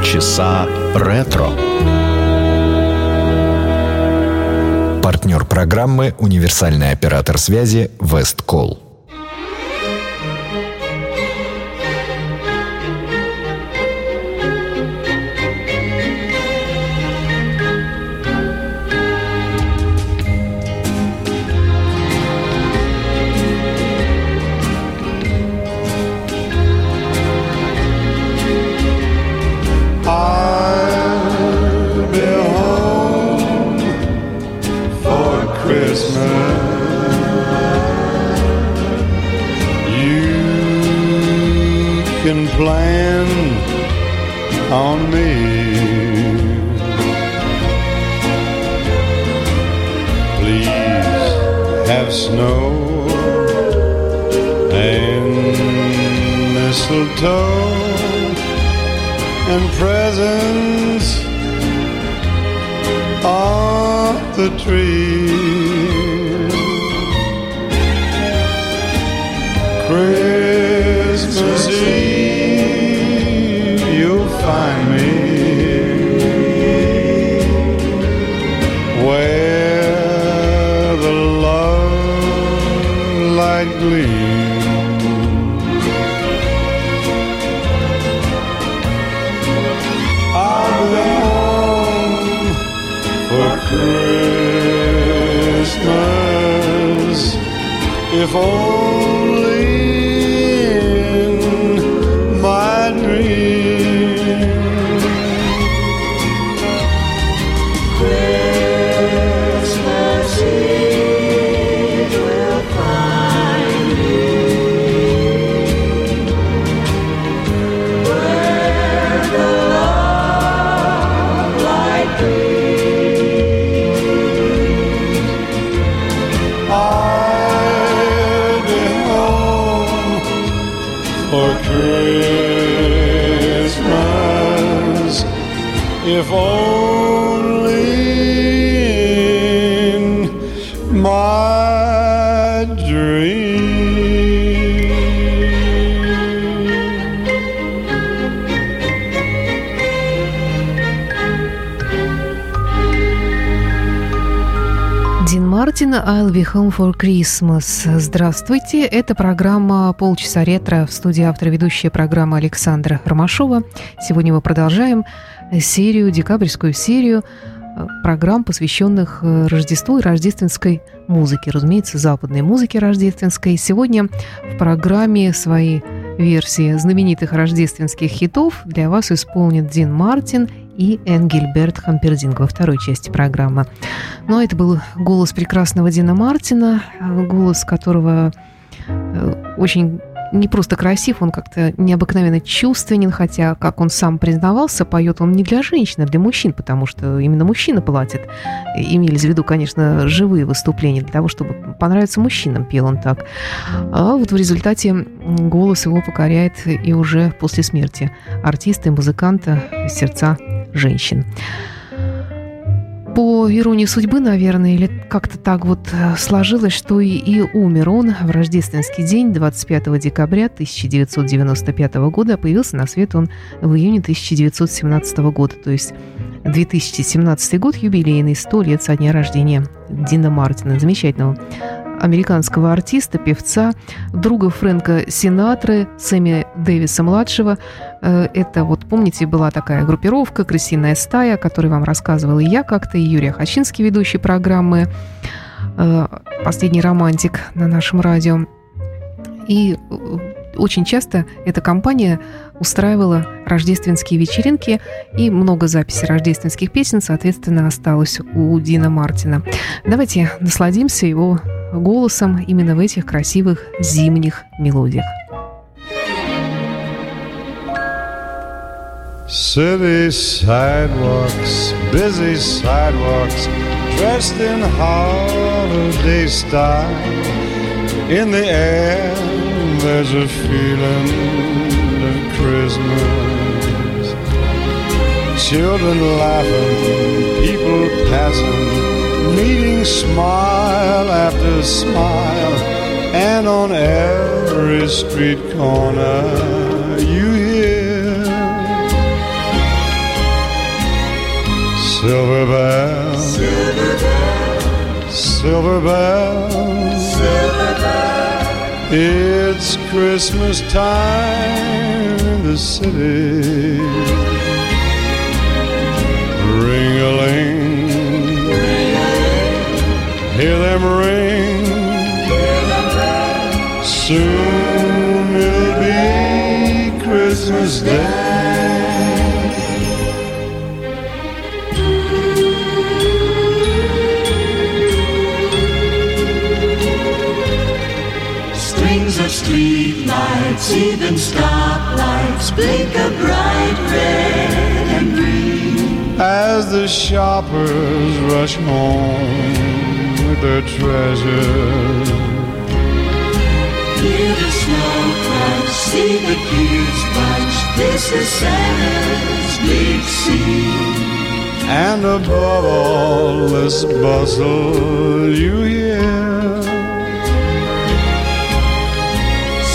Полчаса ретро. Партнер программы «Универсальный оператор связи Весткол». snow and mistletoe and presents on the tree. Christmas I'll be home for Christmas. Здравствуйте, это программа «Полчаса ретро» в студии автора ведущая программа Александра Ромашова. Сегодня мы продолжаем серию, декабрьскую серию э, программ, посвященных э, Рождеству и рождественской музыке. Разумеется, западной музыке рождественской. Сегодня в программе свои версии знаменитых рождественских хитов для вас исполнит Дин Мартин и Энгельберт Хампердинг во второй части программы. Но ну, это был голос прекрасного Дина Мартина, голос которого э, очень не просто красив, он как-то необыкновенно чувственен, хотя, как он сам признавался, поет он не для женщин, а для мужчин, потому что именно мужчина платит. Имелись в виду, конечно, живые выступления для того, чтобы понравиться мужчинам, пел он так. А вот в результате голос его покоряет и уже после смерти артиста и музыканта сердца женщин. По иронии судьбы, наверное, или как-то так вот э, сложилось, что и, и умер он в рождественский день, 25 декабря 1995 года. Появился на свет он в июне 1917 года, то есть 2017 год, юбилейный, 100 лет со дня рождения Дина Мартина, замечательного американского артиста, певца, друга Фрэнка Синатры, Сэмми Дэвиса-младшего. Э, это вот, помните, была такая группировка «Крысиная стая», о которой вам рассказывала и я как-то, и Юрий Хачинский, ведущий программы э, «Последний романтик» на нашем радио. И э, очень часто эта компания устраивала рождественские вечеринки, и много записей рождественских песен, соответственно, осталось у Дина Мартина. Давайте насладимся его голосом именно в этих красивых зимних мелодиях. City sidewalks, busy sidewalks, dressed in holiday style. In the air, there's a feeling of Christmas. Children laughing, people passing meeting smile after smile, and on every street corner you hear Silver bells, silver bells, silver bells, silver. It's Christmas time in the city. Ring a ling, hear them ring. Soon it'll be Christmas Day. Strings of street lights, even stoplights blink a bright red and green. As the shoppers rush home their treasures. Hear the snow crunch, see the kids bunch. This is Santa's big scene. And above all this bustle, you hear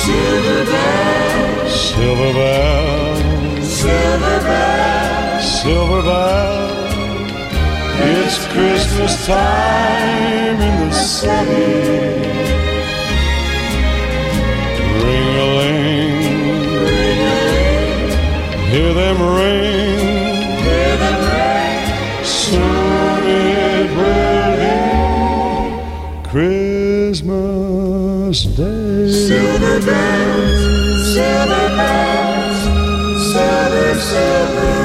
Silver bells, silver bells, silver bells, silver bells. It's Christmas time in the city. Ring a ling, ring a ling, hear them ring. hear them ring. Soon it will be Christmas Day. Silver bells, silver bells, silver, silver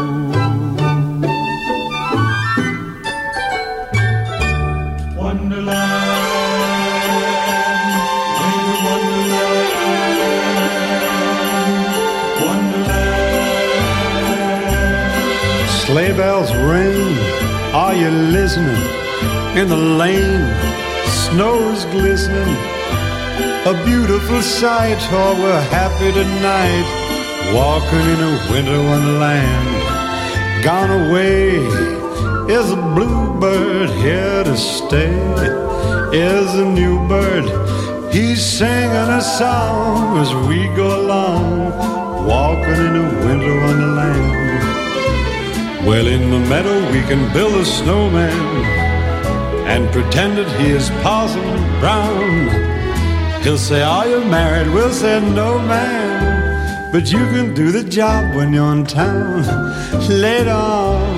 Sleigh bells ring, are you listening? In the lane, snow's glistening. A beautiful sight, oh, we're happy tonight. Walking in a winter wonderland. Gone away is a bluebird here to stay. Is a new bird, he's singing a song as we go along. Walking in a winter wonderland. Well, in the meadow we can build a snowman and pretend that he is Parson Brown. He'll say, Are you married? We'll say, No, man. But you can do the job when you're in town. Later on,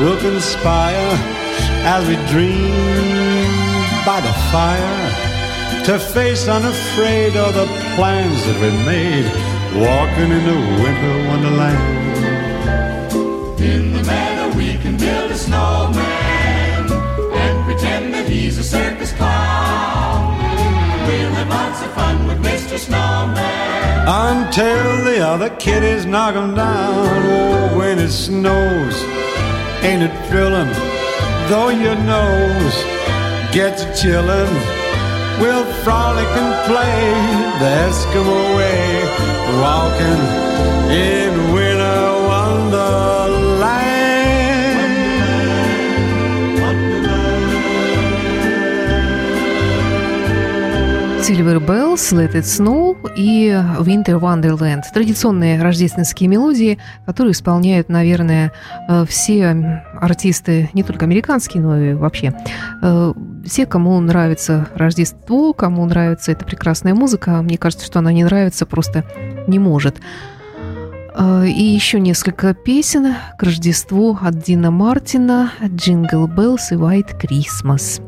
we'll conspire as we dream by the fire to face unafraid all the plans that we made, walking in the winter wonderland. In the meadow we can build a snowman and pretend that he's a circus clown. We'll have lots of fun with Mr. Snowman. until the other kiddies knock him down. Oh, when it snows, ain't it thrilling? Though your nose gets chillin', we'll frolic and play the Eskimo way, walking in winter Silver Bells, Let It Snow и Winter Wonderland. Традиционные рождественские мелодии, которые исполняют, наверное, э, все артисты, не только американские, но и вообще. Э, все, кому нравится Рождество, кому нравится эта прекрасная музыка, мне кажется, что она не нравится, просто не может. Э, и еще несколько песен к Рождеству от Дина Мартина «Джингл Беллс» и «White Christmas».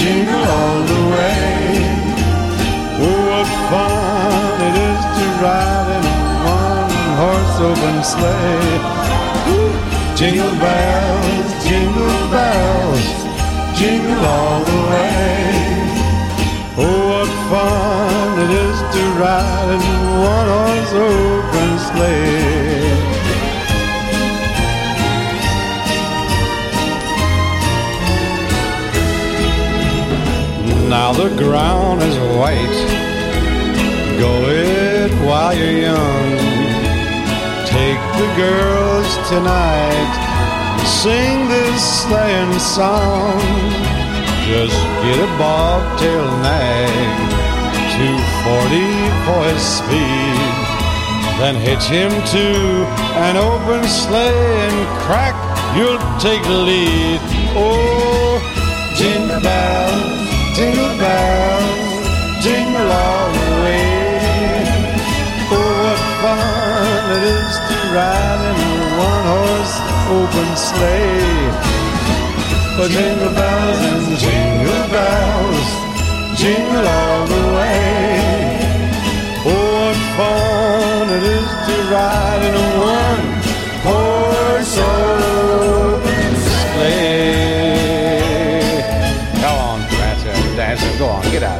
Jingle all the way. Oh, what fun it is to ride in a one-horse open sleigh. Ooh, Jingle bells, jingle bells, jingle all the way. Oh, what fun it is to ride in a one-horse open sleigh. Now the ground is white. Go it while you're young. Take the girls tonight. Sing this sleighing song. Just get a bobtail nag. 240 for his speed. Then hitch him to an open sleigh and crack, you'll take the lead. Oh, jingle bells, jingle bells, jingle all the way. Oh, what fun it is to ride in a one-horse open sleigh. Oh, jingle bells and jingle bells, jingle all the way. Oh, what fun it is to ride in a one-horse open Go on, get out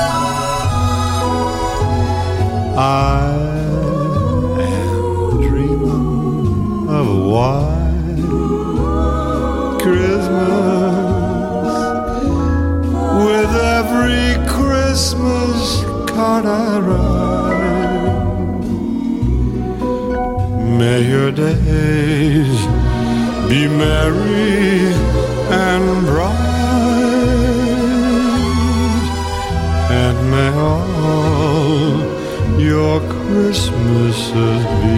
I am dreaming of a white Christmas with every Christmas card I write. May your days be merry and bright, Christmases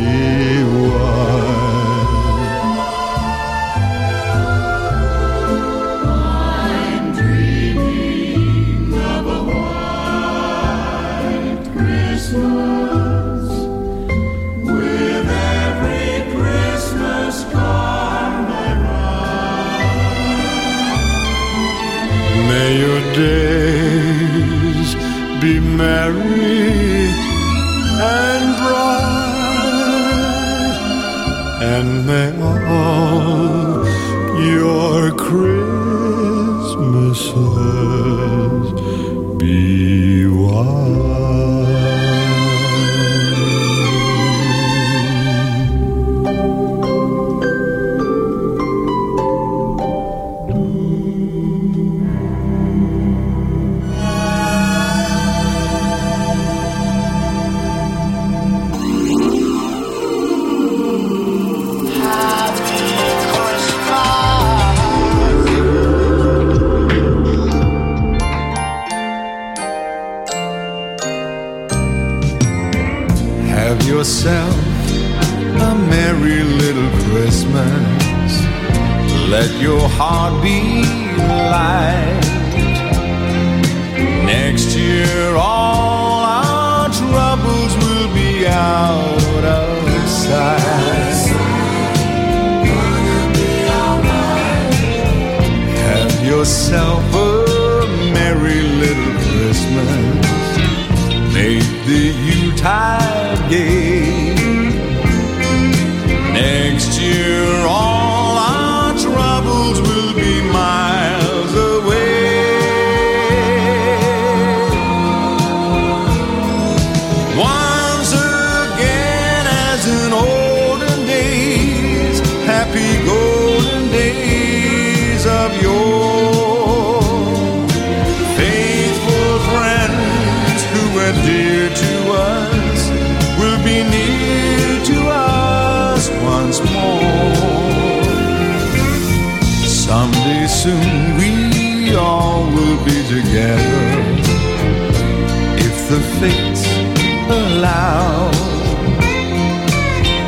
allow.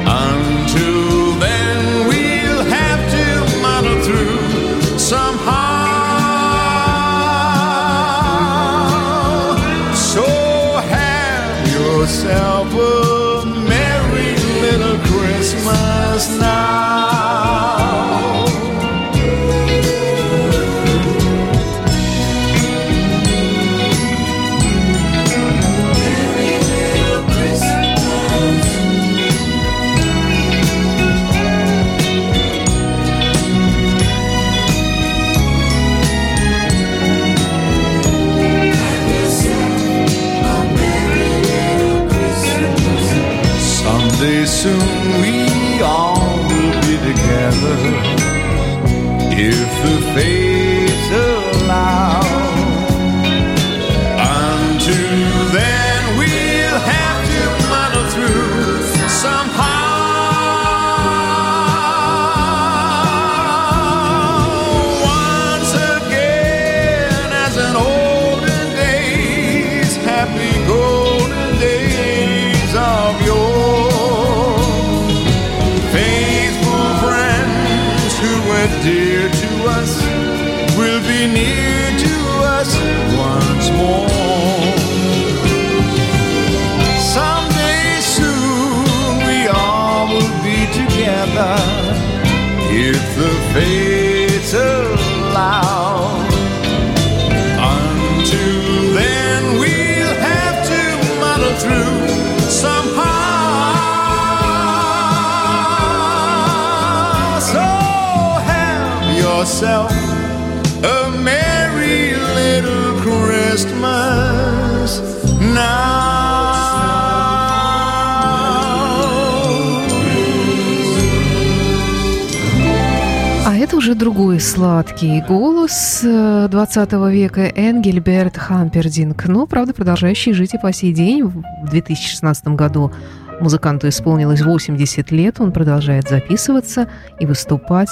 Until then, we'll have to muddle through somehow. So have yourself a merry little Christmas now. Уже другой сладкий голос э, 20 века Энгельберт Хампердинг, но, правда, продолжающий жить и по сей день. В 2016 году музыканту исполнилось 80 лет, он продолжает записываться и выступать.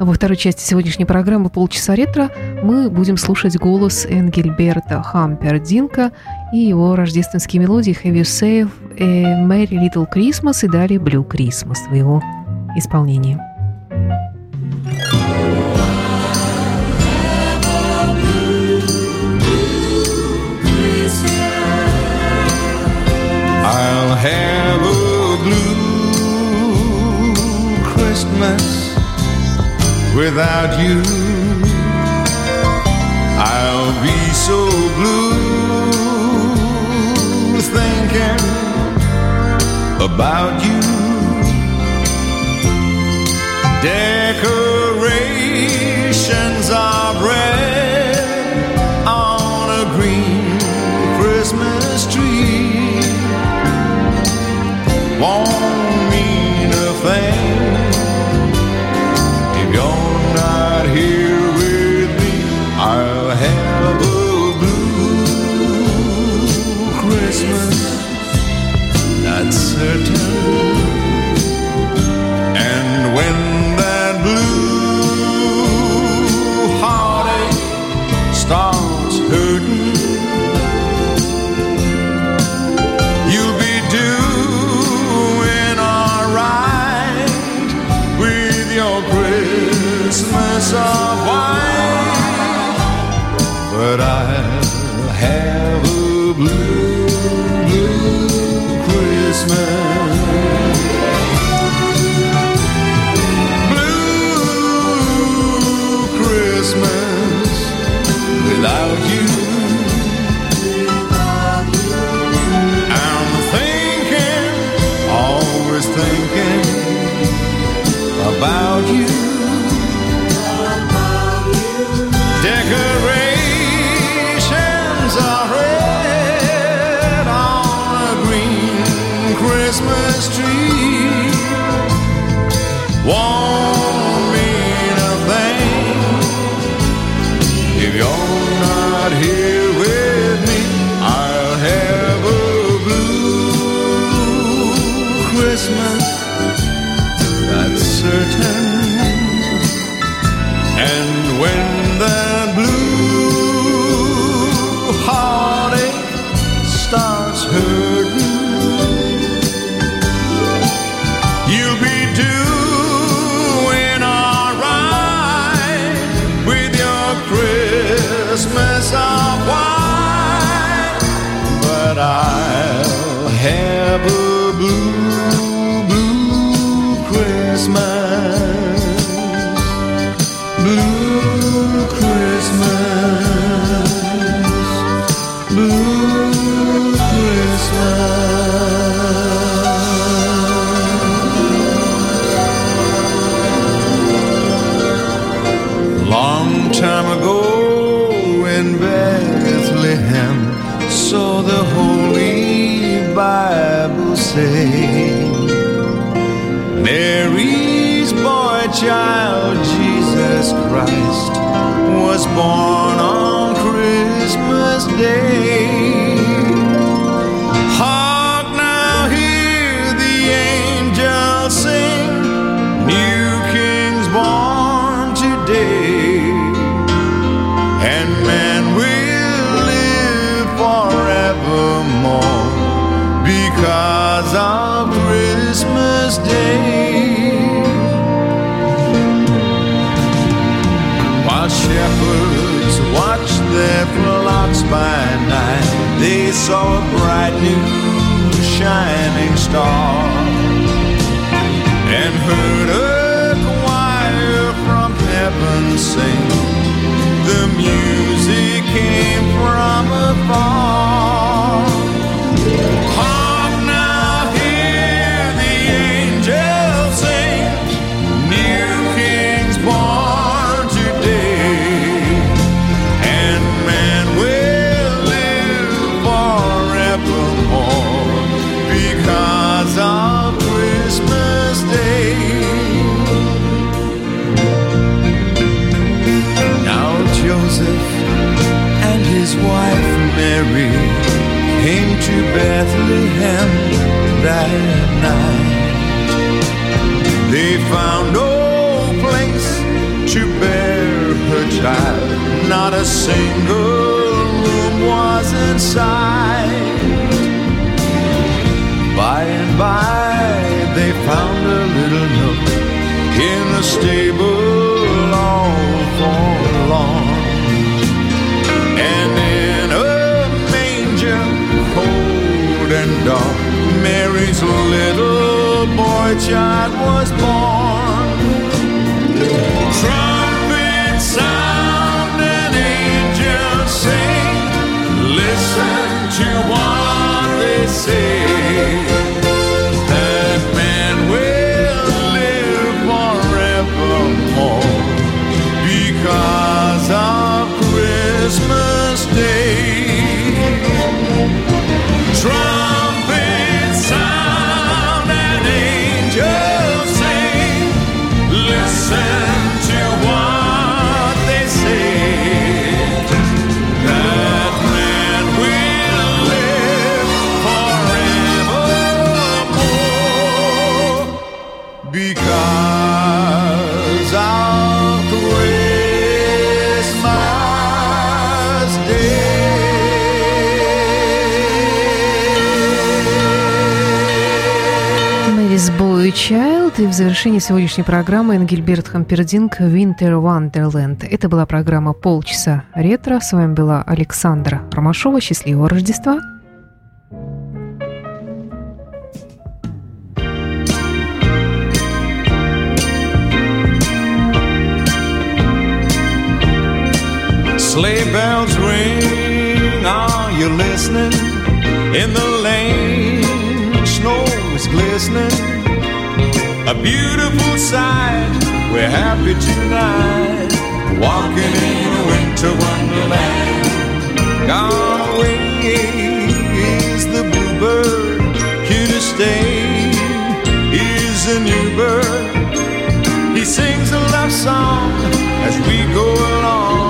Во второй части сегодняшней программы «Полчаса ретро» мы будем слушать голос Энгельберта Хампердинка и его рождественские мелодии «Have you saved a Merry Little Christmas» и далее «Blue Christmas» в его исполнении. I'll have a blue Christmas without you. I'll be so blue thinking about you. glass of wine, but I'll have a blue, blue Christmas. Blue Christmas without you. I'm thinking, always thinking about you. Decorations are red on a green Christmas tree. Won't mean a thing if you're not here with me. I'll have a blue Christmas that's certain. Say. Mary's boy child, Jesus Christ, was born on Christmas Day. Saw a bright new shining star and heard a choir from heaven sing. The music Bethlehem that night. They found no place to bear her child, not a single room was in sight. By and by, they found boy child was born. Trumpets sound and angels sing. Listen to what they say. Вот и в завершении сегодняшней программы Энгельберт Хампердинг «Winter Wonderland». Это была программа «Полчаса ретро». С вами была Александра Ромашова. Счастливого Рождества! Sleigh bells ring, are you listening? In the lane, snow is glistening. A beautiful sight, we're happy tonight. Walking in a winter wonderland. Gone away is the bluebird, here to stay is a new bird. He sings a love song as we go along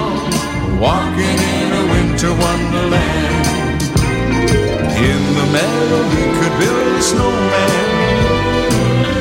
walking in a winter wonderland. In the meadow, we could build a snowman,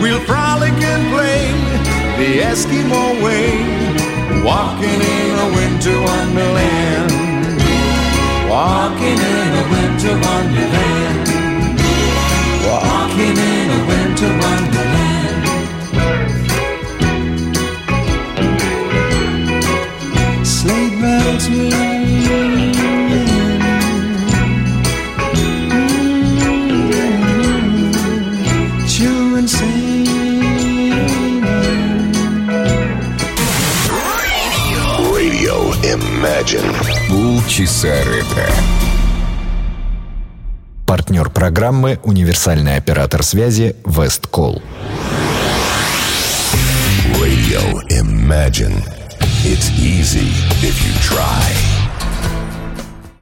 We'll frolic and play the Eskimo way walking in a winter wonderland. Walking in a winter wonderland. Walking in a winter wonderland. Bells ring. Imagine. Полчаса ретро. Партнер программы «Универсальный оператор связи Весткол». Radio Imagine. It's easy if you try.